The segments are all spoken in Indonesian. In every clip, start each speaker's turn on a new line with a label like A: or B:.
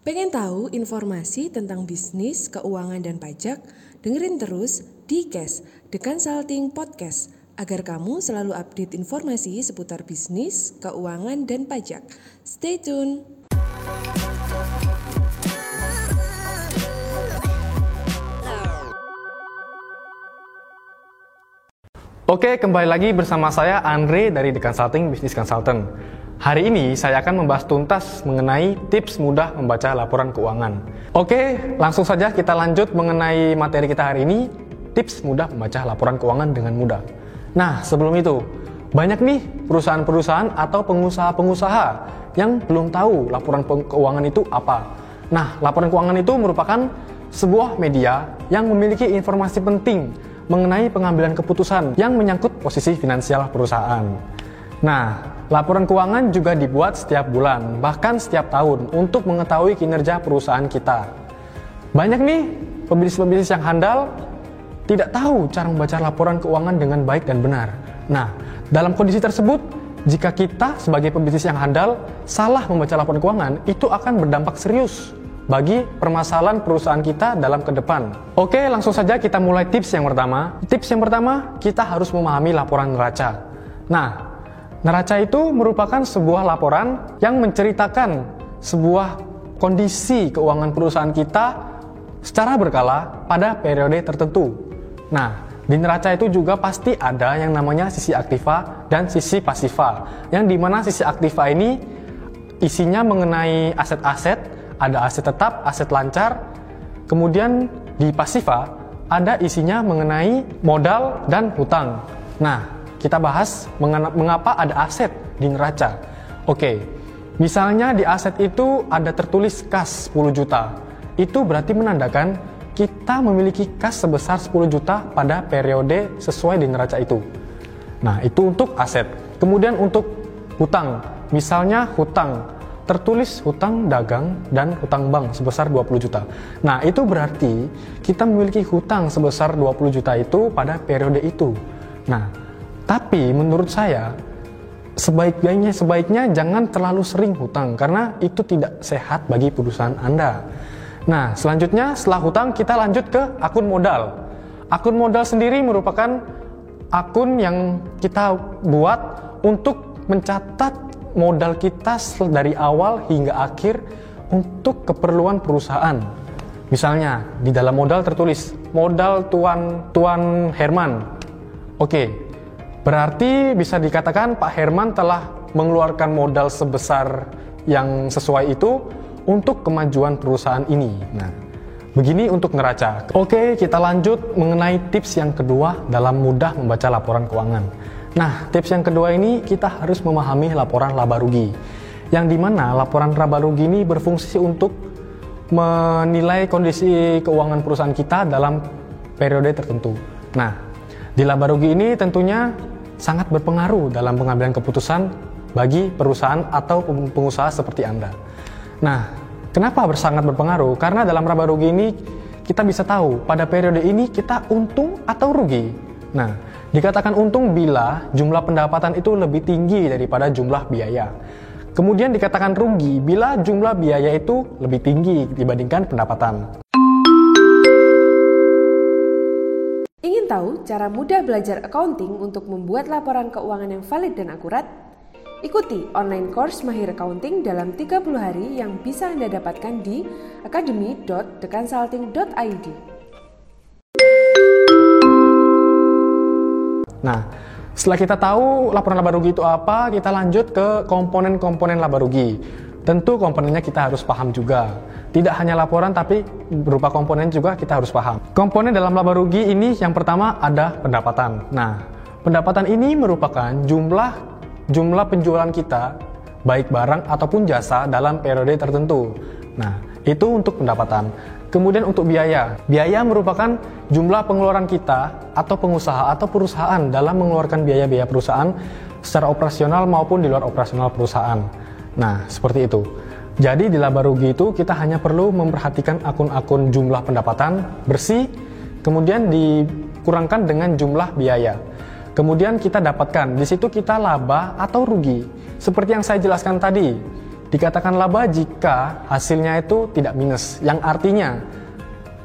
A: Pengen tahu informasi tentang bisnis, keuangan, dan pajak? Dengerin terus di Cash, The Consulting Podcast, agar kamu selalu update informasi seputar bisnis, keuangan, dan pajak. Stay tune!
B: Oke, kembali lagi bersama saya Andre dari The Consulting Business Consultant. Hari ini saya akan membahas tuntas mengenai tips mudah membaca laporan keuangan. Oke, langsung saja kita lanjut mengenai materi kita hari ini, tips mudah membaca laporan keuangan dengan mudah. Nah, sebelum itu, banyak nih perusahaan-perusahaan atau pengusaha-pengusaha yang belum tahu laporan keuangan itu apa. Nah, laporan keuangan itu merupakan sebuah media yang memiliki informasi penting mengenai pengambilan keputusan yang menyangkut posisi finansial perusahaan. Nah, laporan keuangan juga dibuat setiap bulan, bahkan setiap tahun untuk mengetahui kinerja perusahaan kita. Banyak nih pebisnis-pebisnis yang handal tidak tahu cara membaca laporan keuangan dengan baik dan benar. Nah, dalam kondisi tersebut, jika kita sebagai pebisnis yang handal salah membaca laporan keuangan, itu akan berdampak serius bagi permasalahan perusahaan kita dalam ke depan. Oke, langsung saja kita mulai tips yang pertama. Tips yang pertama, kita harus memahami laporan neraca. Nah, Neraca itu merupakan sebuah laporan yang menceritakan sebuah kondisi keuangan perusahaan kita secara berkala pada periode tertentu. Nah, di neraca itu juga pasti ada yang namanya sisi aktiva dan sisi pasiva. Yang di mana sisi aktiva ini isinya mengenai aset-aset, ada aset tetap, aset lancar. Kemudian di pasiva ada isinya mengenai modal dan hutang. Nah, kita bahas mengapa ada aset di neraca. Oke, misalnya di aset itu ada tertulis kas 10 juta. Itu berarti menandakan kita memiliki kas sebesar 10 juta pada periode sesuai di neraca itu. Nah, itu untuk aset. Kemudian untuk hutang, misalnya hutang tertulis hutang dagang dan hutang bank sebesar 20 juta. Nah, itu berarti kita memiliki hutang sebesar 20 juta itu pada periode itu. Nah, tapi menurut saya sebaiknya sebaiknya jangan terlalu sering hutang karena itu tidak sehat bagi perusahaan Anda. Nah, selanjutnya setelah hutang kita lanjut ke akun modal. Akun modal sendiri merupakan akun yang kita buat untuk mencatat modal kita dari awal hingga akhir untuk keperluan perusahaan. Misalnya di dalam modal tertulis modal Tuan Tuan Herman. Oke, Berarti bisa dikatakan Pak Herman telah mengeluarkan modal sebesar yang sesuai itu untuk kemajuan perusahaan ini. Nah, begini untuk neraca. Oke, kita lanjut mengenai tips yang kedua dalam mudah membaca laporan keuangan. Nah, tips yang kedua ini kita harus memahami laporan laba rugi. Yang di mana laporan laba rugi ini berfungsi untuk menilai kondisi keuangan perusahaan kita dalam periode tertentu. Nah, di laba rugi ini tentunya sangat berpengaruh dalam pengambilan keputusan bagi perusahaan atau pengusaha seperti Anda. Nah, kenapa sangat berpengaruh? Karena dalam laba rugi ini kita bisa tahu pada periode ini kita untung atau rugi. Nah, dikatakan untung bila jumlah pendapatan itu lebih tinggi daripada jumlah biaya. Kemudian dikatakan rugi bila jumlah biaya itu lebih tinggi dibandingkan pendapatan.
A: Tahu cara mudah belajar accounting untuk membuat laporan keuangan yang valid dan akurat? Ikuti online course Mahir Accounting dalam 30 hari yang bisa Anda dapatkan di academy.theconsulting.id.
B: Nah, setelah kita tahu laporan laba rugi itu apa, kita lanjut ke komponen-komponen laba rugi. Tentu komponennya kita harus paham juga. Tidak hanya laporan tapi berupa komponen juga kita harus paham. Komponen dalam laba rugi ini yang pertama ada pendapatan. Nah, pendapatan ini merupakan jumlah jumlah penjualan kita baik barang ataupun jasa dalam periode tertentu. Nah, itu untuk pendapatan. Kemudian untuk biaya. Biaya merupakan jumlah pengeluaran kita atau pengusaha atau perusahaan dalam mengeluarkan biaya-biaya perusahaan secara operasional maupun di luar operasional perusahaan. Nah, seperti itu. Jadi di laba rugi itu kita hanya perlu memperhatikan akun-akun jumlah pendapatan bersih, kemudian dikurangkan dengan jumlah biaya. Kemudian kita dapatkan di situ kita laba atau rugi. Seperti yang saya jelaskan tadi, dikatakan laba jika hasilnya itu tidak minus, yang artinya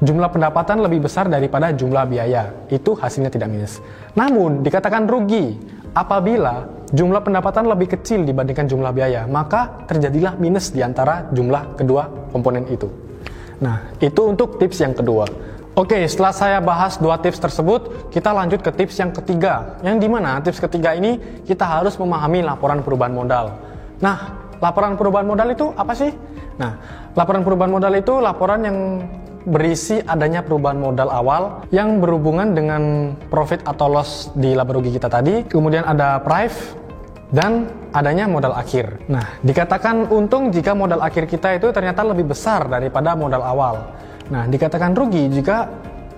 B: jumlah pendapatan lebih besar daripada jumlah biaya. Itu hasilnya tidak minus. Namun dikatakan rugi apabila jumlah pendapatan lebih kecil dibandingkan jumlah biaya, maka terjadilah minus di antara jumlah kedua komponen itu. Nah, itu untuk tips yang kedua. Oke, setelah saya bahas dua tips tersebut, kita lanjut ke tips yang ketiga. Yang di mana tips ketiga ini kita harus memahami laporan perubahan modal. Nah, laporan perubahan modal itu apa sih? Nah, laporan perubahan modal itu laporan yang berisi adanya perubahan modal awal yang berhubungan dengan profit atau loss di laba rugi kita tadi. Kemudian ada price dan adanya modal akhir. Nah, dikatakan untung jika modal akhir kita itu ternyata lebih besar daripada modal awal. Nah, dikatakan rugi jika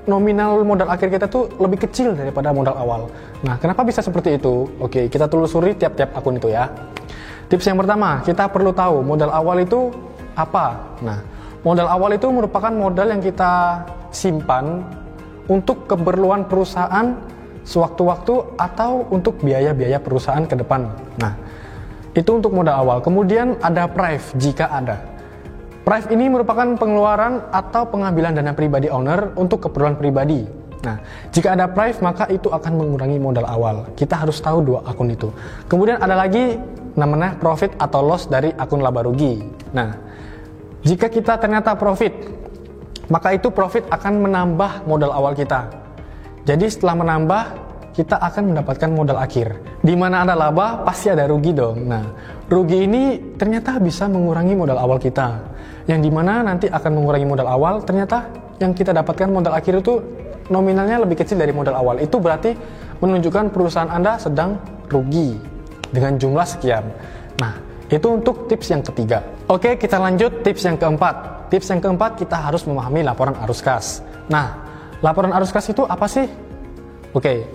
B: nominal modal akhir kita tuh lebih kecil daripada modal awal. Nah, kenapa bisa seperti itu? Oke, kita telusuri tiap-tiap akun itu ya. Tips yang pertama, kita perlu tahu modal awal itu apa. Nah, modal awal itu merupakan modal yang kita simpan untuk keperluan perusahaan sewaktu-waktu atau untuk biaya-biaya perusahaan ke depan. Nah, itu untuk modal awal. Kemudian ada price jika ada. Prive ini merupakan pengeluaran atau pengambilan dana pribadi owner untuk keperluan pribadi. Nah, jika ada Prive maka itu akan mengurangi modal awal. Kita harus tahu dua akun itu. Kemudian ada lagi namanya profit atau loss dari akun laba rugi. Nah, jika kita ternyata profit, maka itu profit akan menambah modal awal kita. Jadi setelah menambah, kita akan mendapatkan modal akhir. Di mana ada laba, pasti ada rugi dong. Nah, rugi ini ternyata bisa mengurangi modal awal kita yang di mana nanti akan mengurangi modal awal ternyata yang kita dapatkan modal akhir itu nominalnya lebih kecil dari modal awal itu berarti menunjukkan perusahaan Anda sedang rugi dengan jumlah sekian nah itu untuk tips yang ketiga. Oke kita lanjut tips yang keempat. Tips yang keempat kita harus memahami laporan arus kas. Nah laporan arus kas itu apa sih? Oke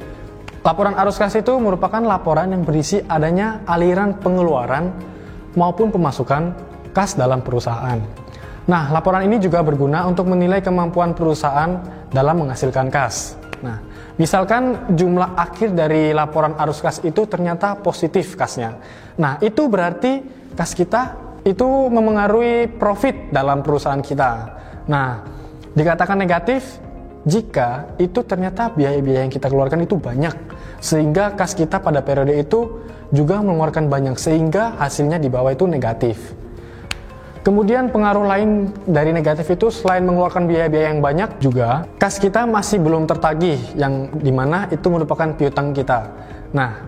B: laporan arus kas itu merupakan laporan yang berisi adanya aliran pengeluaran maupun pemasukan kas dalam perusahaan. Nah, laporan ini juga berguna untuk menilai kemampuan perusahaan dalam menghasilkan kas. Nah, misalkan jumlah akhir dari laporan arus kas itu ternyata positif kasnya. Nah, itu berarti kas kita itu memengaruhi profit dalam perusahaan kita. Nah, dikatakan negatif jika itu ternyata biaya-biaya yang kita keluarkan itu banyak sehingga kas kita pada periode itu juga mengeluarkan banyak sehingga hasilnya di bawah itu negatif. Kemudian pengaruh lain dari negatif itu selain mengeluarkan biaya-biaya yang banyak juga kas kita masih belum tertagih yang di mana itu merupakan piutang kita. Nah,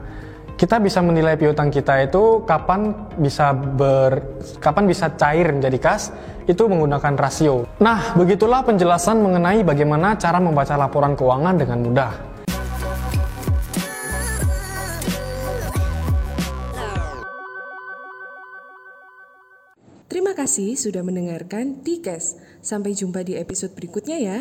B: kita bisa menilai piutang kita itu kapan bisa ber kapan bisa cair menjadi kas itu menggunakan rasio. Nah, begitulah penjelasan mengenai bagaimana cara membaca laporan keuangan dengan mudah.
A: Terima kasih sudah mendengarkan Tikes. Sampai jumpa di episode berikutnya ya.